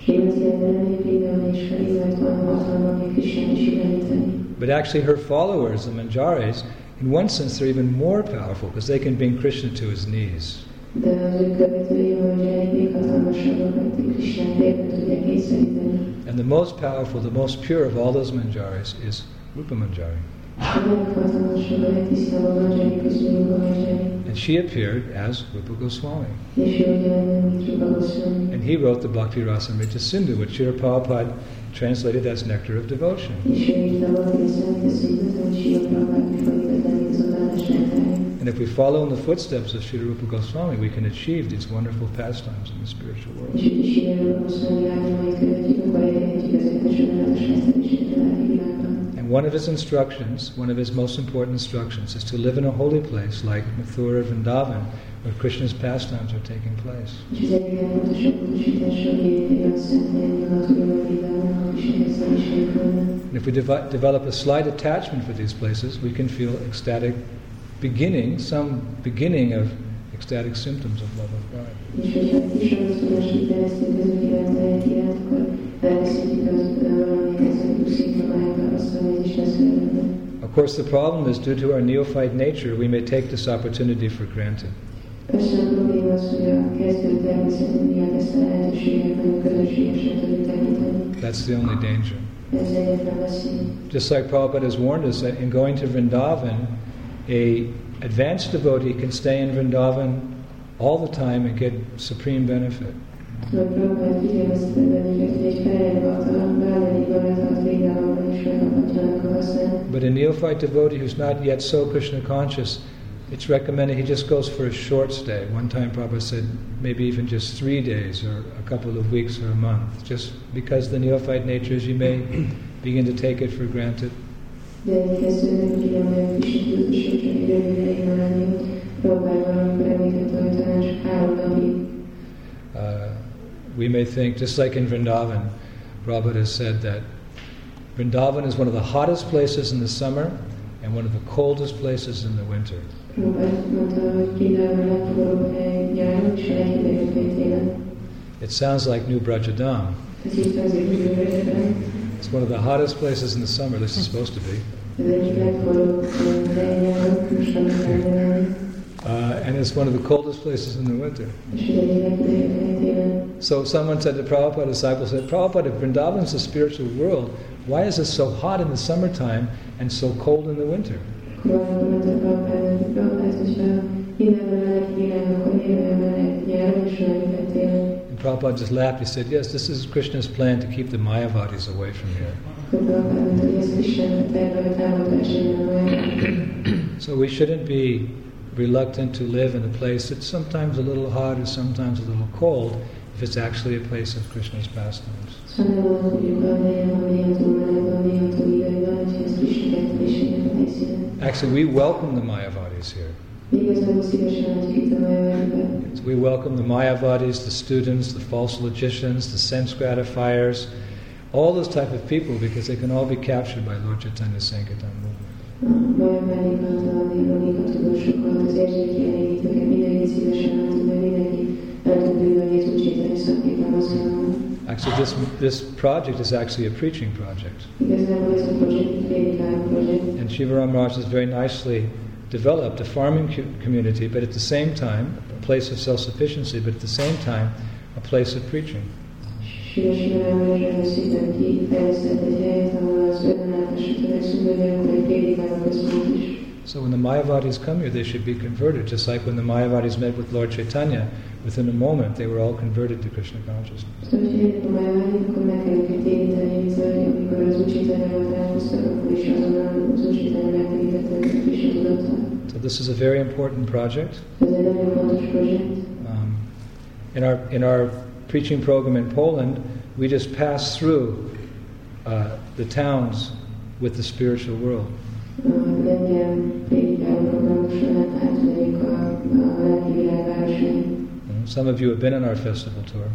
Srimati Radharani Pridhan és Hari, mert van hatalma, ami Krishnát is irányítani.
But actually, her followers, the Manjaris, in one sense, they're even more powerful because they can bring Krishna to his knees.
De az ő követői, hogy még hatalmasabbak, mert Krishnát végre tudják kényszeríteni.
And the most powerful, the most pure of all those Manjaris is Rupa Manjari.
A leghatalmasabb, a legtisztább Manjari közül Rupa Manjari.
And she appeared as Rupa Goswami.
És ő ugyanúgy, mint Rupa Goswami.
And he wrote the Bhakti Rasamrita Sindhu, which Srila Prabhupada translated as Nectar of Devotion.
És ő írta valaki a Szent Eszélyt, hogy Sila Prabhupát megfordítani az adás nektáján.
And if we follow in the footsteps of Sri Rupa Goswami, we can achieve these wonderful pastimes in the spiritual world. And one of his instructions, one of his most important instructions, is to live in a holy place like Mathura Vrindavan, where Krishna's pastimes are taking place. And if we devi- develop a slight attachment for these places, we can feel ecstatic beginning, some beginning of ecstatic symptoms of love of God. Of course, the problem is due to our neophyte nature, we may take this opportunity for granted. That's the only danger. Just like Prabhupada has warned us that in going to Vrindavan, a advanced devotee can stay in Vrindavan all the time and get supreme benefit.
Tudod, Prabhupád figyelmeztetett bennünket, hogy egy fejlett bakta Védában és megkaphatjanak a hasznát.
But a neophyte devotee who's not yet so Krishna conscious, it's recommended he just goes for a short stay. One time Prabhupada said maybe even just three days or a couple of weeks or a month, just because the neophyte nature is you may begin to take it for granted. We may think, just like in Vrindavan, Prabhupada has said that Vrindavan is one of the hottest places in the summer and one of the coldest places in the winter. It sounds like New Brajadam. It's one of the hottest places in the summer, at least it's supposed to be. Uh, and it's one of the coldest places in the winter. So someone said to Prabhupada, disciple said, Prabhupada, if Vrindavan is a spiritual world, why is it so hot in the summertime and so cold in the winter? And Prabhupada just laughed. He said, Yes, this is Krishna's plan to keep the Mayavadis away from here. So we shouldn't be reluctant to live in a place that's sometimes a little hot or sometimes a little cold if it's actually a place of Krishna's pastimes. Actually, we welcome the Mayavadis here. So we welcome the Mayavadis, the students, the false logicians, the sense gratifiers, all those type of people because they can all be captured by Lord Chaitanya's Sankirtan
A az mindenki mindenki el tud bűnölni az úgyséteni szaképához
Actually, this, this project is actually a preaching project. And Shivaram Raj has very nicely developed a farming community, but at the same time, a place of self sufficiency, but at the same time, a place of preaching. So when the Mayavadis come here, they should be converted, just like when the Mayavadis met with Lord Chaitanya. Within a moment, they were all converted to Krishna consciousness. So this is a very important project. Um, in our in our preaching program in Poland, we just pass through uh, the towns with the spiritual world. Mhm. Some of you have been on our festival tour.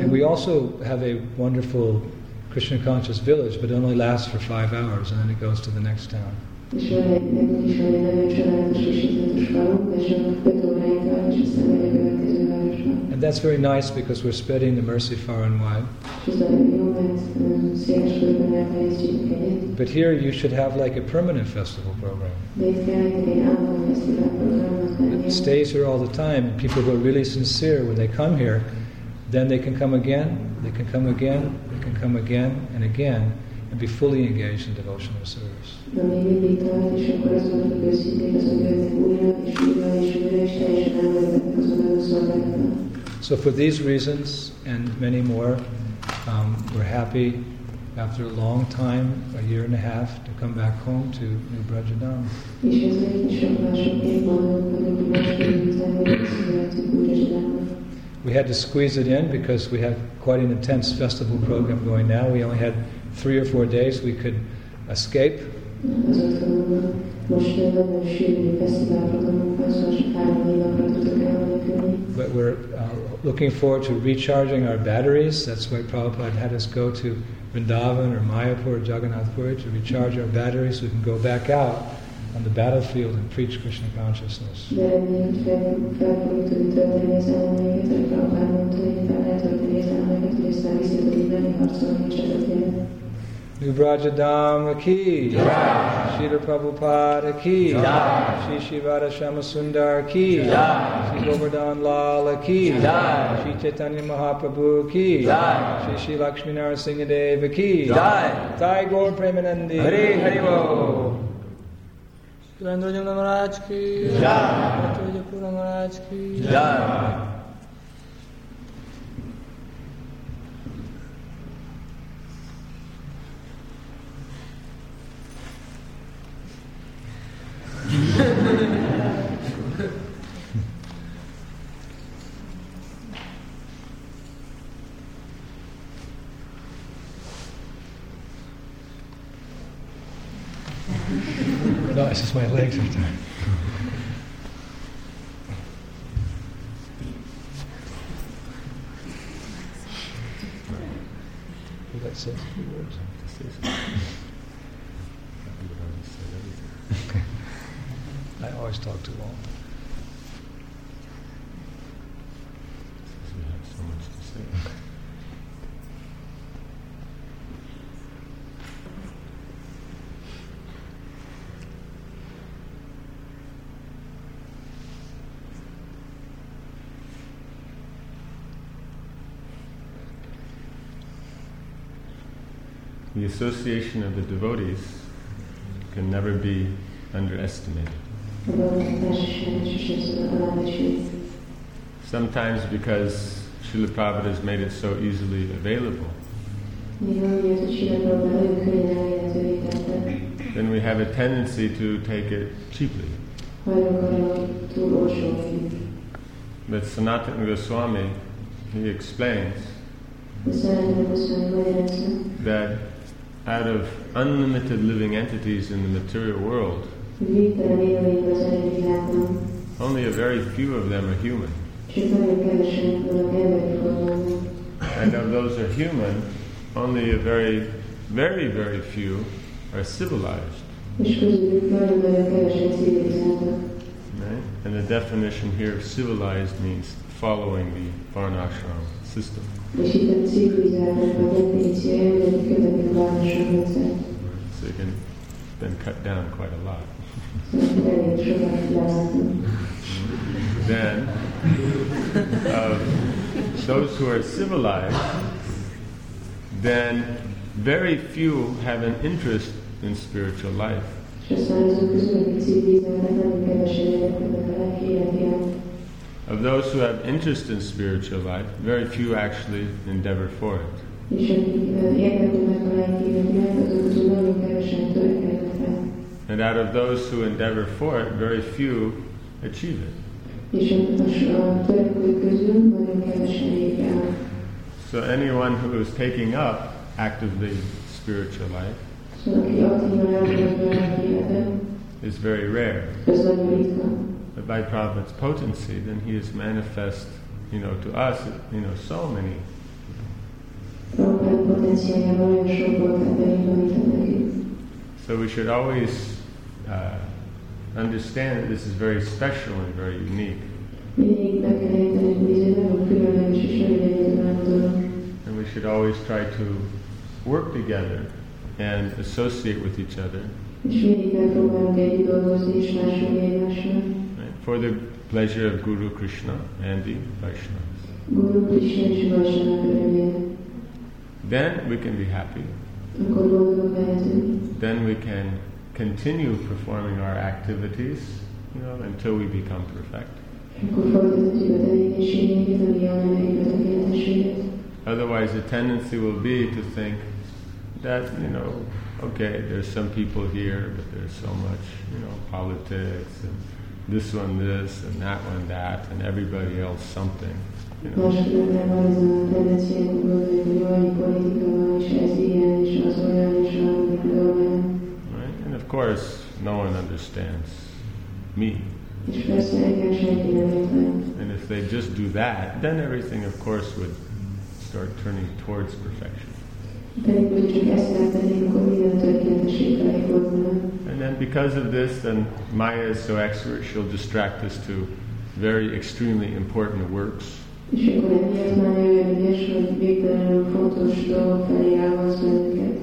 And we also have a wonderful Krishna conscious village, but it only lasts for five hours and then it goes to the next town.
És nekünk is van egy nagyon csodálatos és izgalmas falunk, de csak 5 óráig és aztán megy a következő városba.
And that's very nice because we're spreading the mercy far and wide.
És ez nagyon jó, mert ö, széles körben elterjesztjük a kegyet.
But here you should have like a permanent festival program.
De itt kell nektek egy állandó fesztivál programnak
It stays here all the time. People who are really sincere when they come here, then they can come again, they can come again, they can come again and again and be fully engaged in devotional service. So for these reasons and many more, um, we're happy after a long time, a year and a half, to come back home to New Brajadam. We had to squeeze it in because we have quite an intense festival program going now. We only had three or four days we could escape, but we're uh, looking forward to recharging our batteries. That's why Prabhupada had us go to Vrindavan or Mayapur or Jagannath Puri to recharge our batteries so we can go back out on the battlefield and preach Krishna consciousness. New Brajadam ki, Srila Prabhupada ki, Shri Shivada Shama Sundar ki, Shri Govardhan Lala ki, Shri Chaitanya Mahaprabhu ki, Shri Shri Lakshmi Narasimhadeva ki, Jai Gaur Premanandi.
हरे हरि बोल सुरेंद्र जमुना महाराज की जय विजयपुर महाराज की
Jai.
No, it's just my legs are tired. Says a few words. always talk too long.
The association of the devotees can never be underestimated. Sometimes because Srila Prabhupada has made it so easily available, then we have a tendency to take it cheaply. But Sanatana Goswami, he explains that out of unlimited living entities in the material world, only a very few of them are human. And of those are human, only a very, very, very few are civilized. Right? And the definition here of civilized means following the varnashram system. So it can been cut down quite a lot. Then, of those who are civilized, then very few have an interest in spiritual life. Of those who have interest in spiritual life, very few actually endeavor for it. And out of those who endeavor for it, very few achieve it. So anyone who is taking up actively spiritual life is very rare. But by Prabhupada's potency, then he is manifest, you know, to us, you know, so many. So we should always uh, understand that this is very special and very unique. And we should always try to work together and associate with each other right, for the pleasure of Guru Krishna and the Vaishnavas. Then we can be happy. Then we can continue performing our activities, you know, until we become perfect. Otherwise, the tendency will be to think that, you know, okay, there's some people here, but there's so much, you know, politics and this one this and that one that and everybody else something. You know. Of course, no one understands me.
És persze engem senki nem értem.
And if they just do that, then everything, of course, would start turning towards perfection.
Pedig, hogy csak ezt megtennénk, akkor minden tökéletesség felé fordulna.
And then because of this, then Maya is so expert, she'll distract us to very extremely important works.
És akkor emiatt már olyan ügyes, hogy végtelenül fontos dolgok felé elhoz bennünket.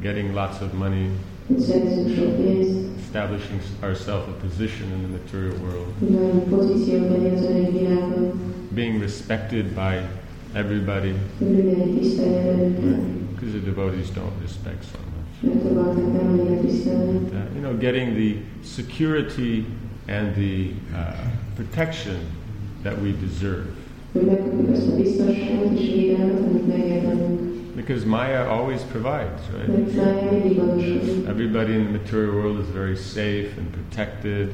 Getting lots of money,
Hogy szerzünk sok
establishing ourselves a position in the material world,
hogy nagyon pozíciók legyen az anyagi világban,
being respected by everybody,
hogy mindenki tisztelje bennünket,
because the devotees don't respect so much.
mert a bakták nem annyira tisztelnek.
Uh, you know, getting the security and the uh, protection that we deserve.
Hogy megkapjuk azt a biztonságot és védelmet, amit megérdemlünk.
Because Maya always provides, right?
Mert Mája mindig gondoskodik.
Everybody in the material world is very safe and protected.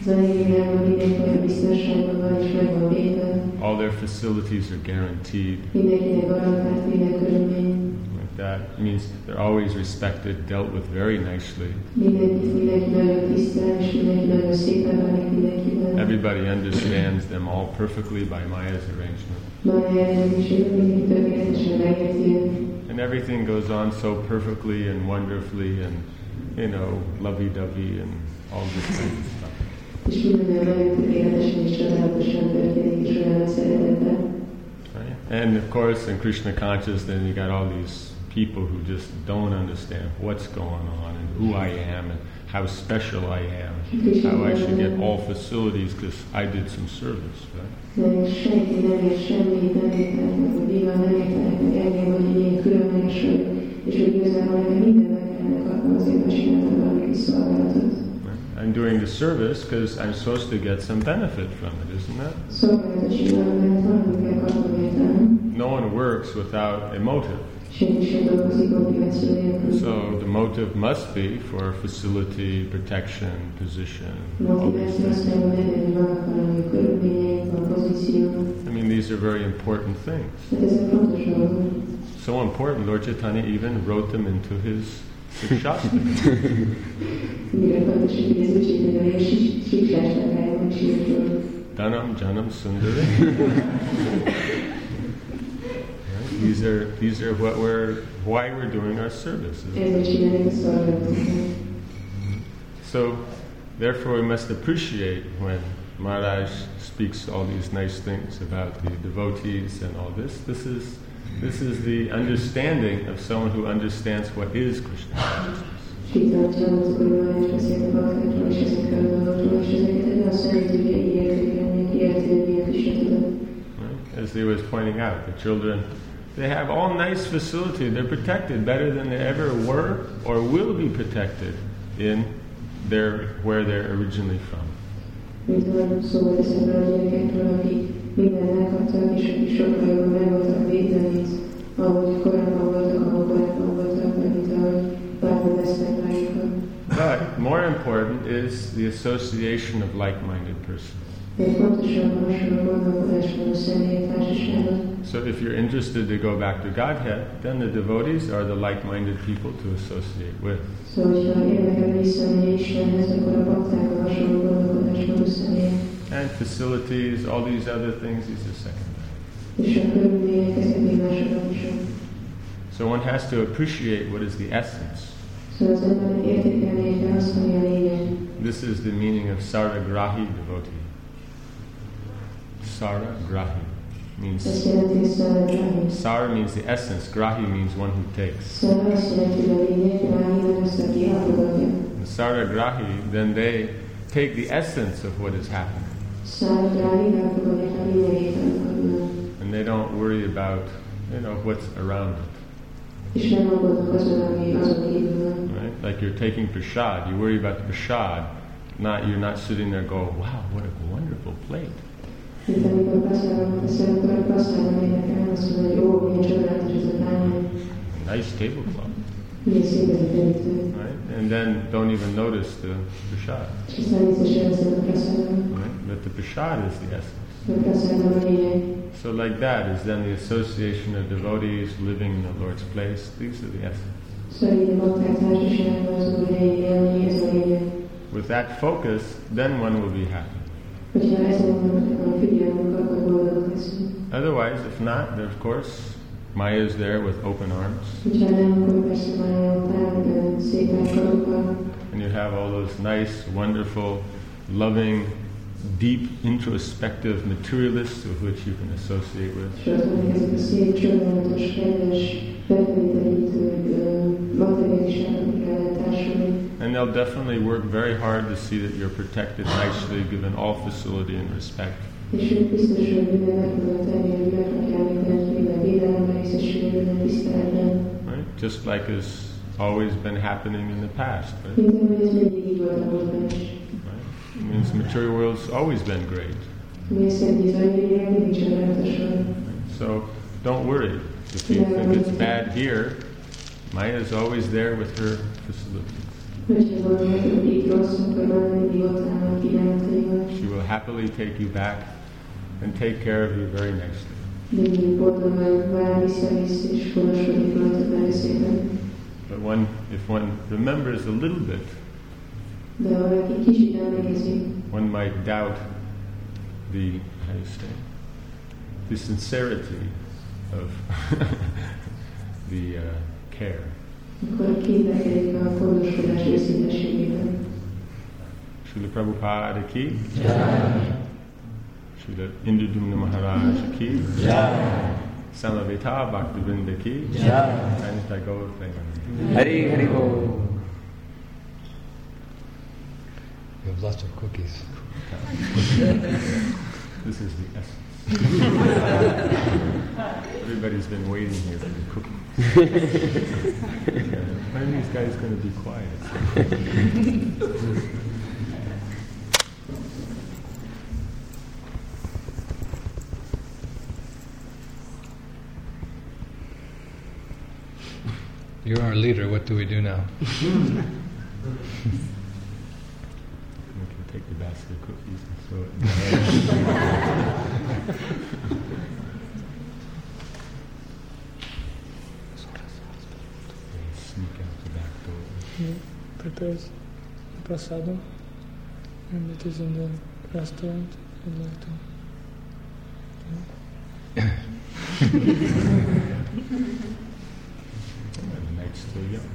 Az anyagi világban mindenki olyan biztonságban van és meg van védve.
All their facilities are guaranteed. That means they're always respected, dealt with very nicely. Everybody understands them all perfectly by Maya's arrangement. And everything goes on so perfectly and wonderfully and, you know, lovey-dovey and all this kind of stuff. And of course, in Krishna conscious, then you got all these people who just don't understand what's going on and who I am and how special I am, how I should get all facilities because I did some service. Right?
Nem senki nem ért semmit, nem értenek meg, hogy mi van, nem értenek meg engem, hogy én ilyen különleges vagyok, és hogy igazából nekem minden meg kellene kapnom, azért mert csináltam valami kis szolgálatot.
I'm doing the service because I'm supposed to get some benefit from it, isn't it?
Szolgálatot csinálom, mert valamit kell kapnom értelem.
No one works without a motive.
Senki sem dolgozik motiváció nélkül.
So the motive must be for facility, protection, position. all these
Motiváció
things.
azt kell, hogy legyen, hogy vannak valami körülményeink, van pozíció.
I mean, these are very important things.
Tehát ezek fontos dolgok.
So important, Lord Chaitanya even wrote them into his Shastra.
Mire fontos, hogy
These are these are what we're why we're doing our
szolgálatokat.
So, therefore, we must appreciate when Maharaj speaks all these nice things about the devotees and all this. This is this is the understanding of someone who understands what is Krishna consciousness. As he was pointing out, the children they have all nice facility. They're protected better than they ever were or will be protected in their where they're originally from. But more important is the association of like-minded persons.
Még fontosabb a hasonló gondolkodásmódú személyek társasága.
So if you're interested to go back to Godhead, then the devotees are the like-minded people to associate with.
Szóval, hogyha érdekel visszamenni Istenhez, akkor a bakták a hasonló gondolkodásmódú személyek.
And facilities, all these other things, these are secondary.
A körülmények ezek.
So one has to appreciate what is the essence.
Szóval az embernek értékelnie kell azt, ami a lényeg.
This is the meaning of Saragrahi devotee. Means
jelenti, hogy szállítani.
Sara means the essence, Grahi means one who takes.
Szóval azt jelenti, hogy a lényeg, ráhív azt, aki elfogadja.
And Saragrahi, then they take the essence of what is happening.
Szállítani, elfogadják a lényegét annak, ami van.
And they don't worry about, you know, what's around it.
És nem aggódnak azon, ami azon kívül van.
Right? Like you're taking prasad, you worry about the prasad. Not you're not sitting there going, wow, what a wonderful plate.
Mint amikor passzálnak, teszel, akkor a passzálnak érdekel, azt mondja, hogy ó, milyen csodálatos ez a
Nice tablecloth.
milyen szép ez a terítő.
Right? And then don't even notice the prasad.
És aztán vissza sem veszed a passzálnak,
Right? But the prasad is the essence.
a passzálnak a lényeg.
So like that is then the association of devotees living in the Lord's place. These are the essence.
Szóval így a bakták társaságban az úr helyén élni, ez a lényeg.
With that focus, then one will be happy. Otherwise, if not, then of course, Maya is there with open arms, and you have all those nice, wonderful, loving, deep, introspective materialists with which you can associate with. And they'll definitely work very hard to see that you're protected nicely, given all facility and respect. Right? Just like has always been happening in the past. Right? Right? Means material world's always been great. So don't worry. If you think it's bad here, Maya is always there with her facilities. She will happily take you back and take care of you very nicely. But one, if one remembers a little bit, one might doubt the how you say the sincerity of [laughs] the uh, care.
Akkor kételkedik a gondoskodás őszintességében.
Srila Prabhupada ki, Srila Indradyumna Maharaj ki, Samaveta Bhaktivinda ki, and Tagore Premanand.
Hari Hari Bo.
You have lots of cookies.
This is the essence. Everybody's been waiting here for the cookies. [laughs] yeah. When are these guys going to be quiet?
You're our leader. What do we do now? [laughs]
we can take the basket of cookies and throw it [laughs] in the and sneak out the back door.
He prepares prasadam and it is in the restaurant. I'd like to.
The night's still young.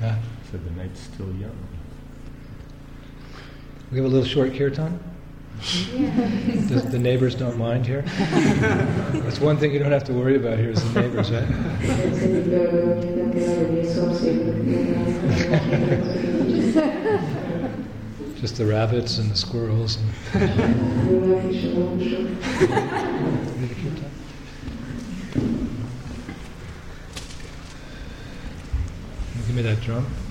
Yeah.
Said the night's still young.
We have a little short kirtan. Does, the neighbors don't mind here. [laughs] That's one thing you don't have to worry about here is the neighbors, right?
Szerint hogy nem kell arra, hogy a szomszédok
Just the rabbits and the squirrels and
nyilván és a mókusok.
Give me that drum.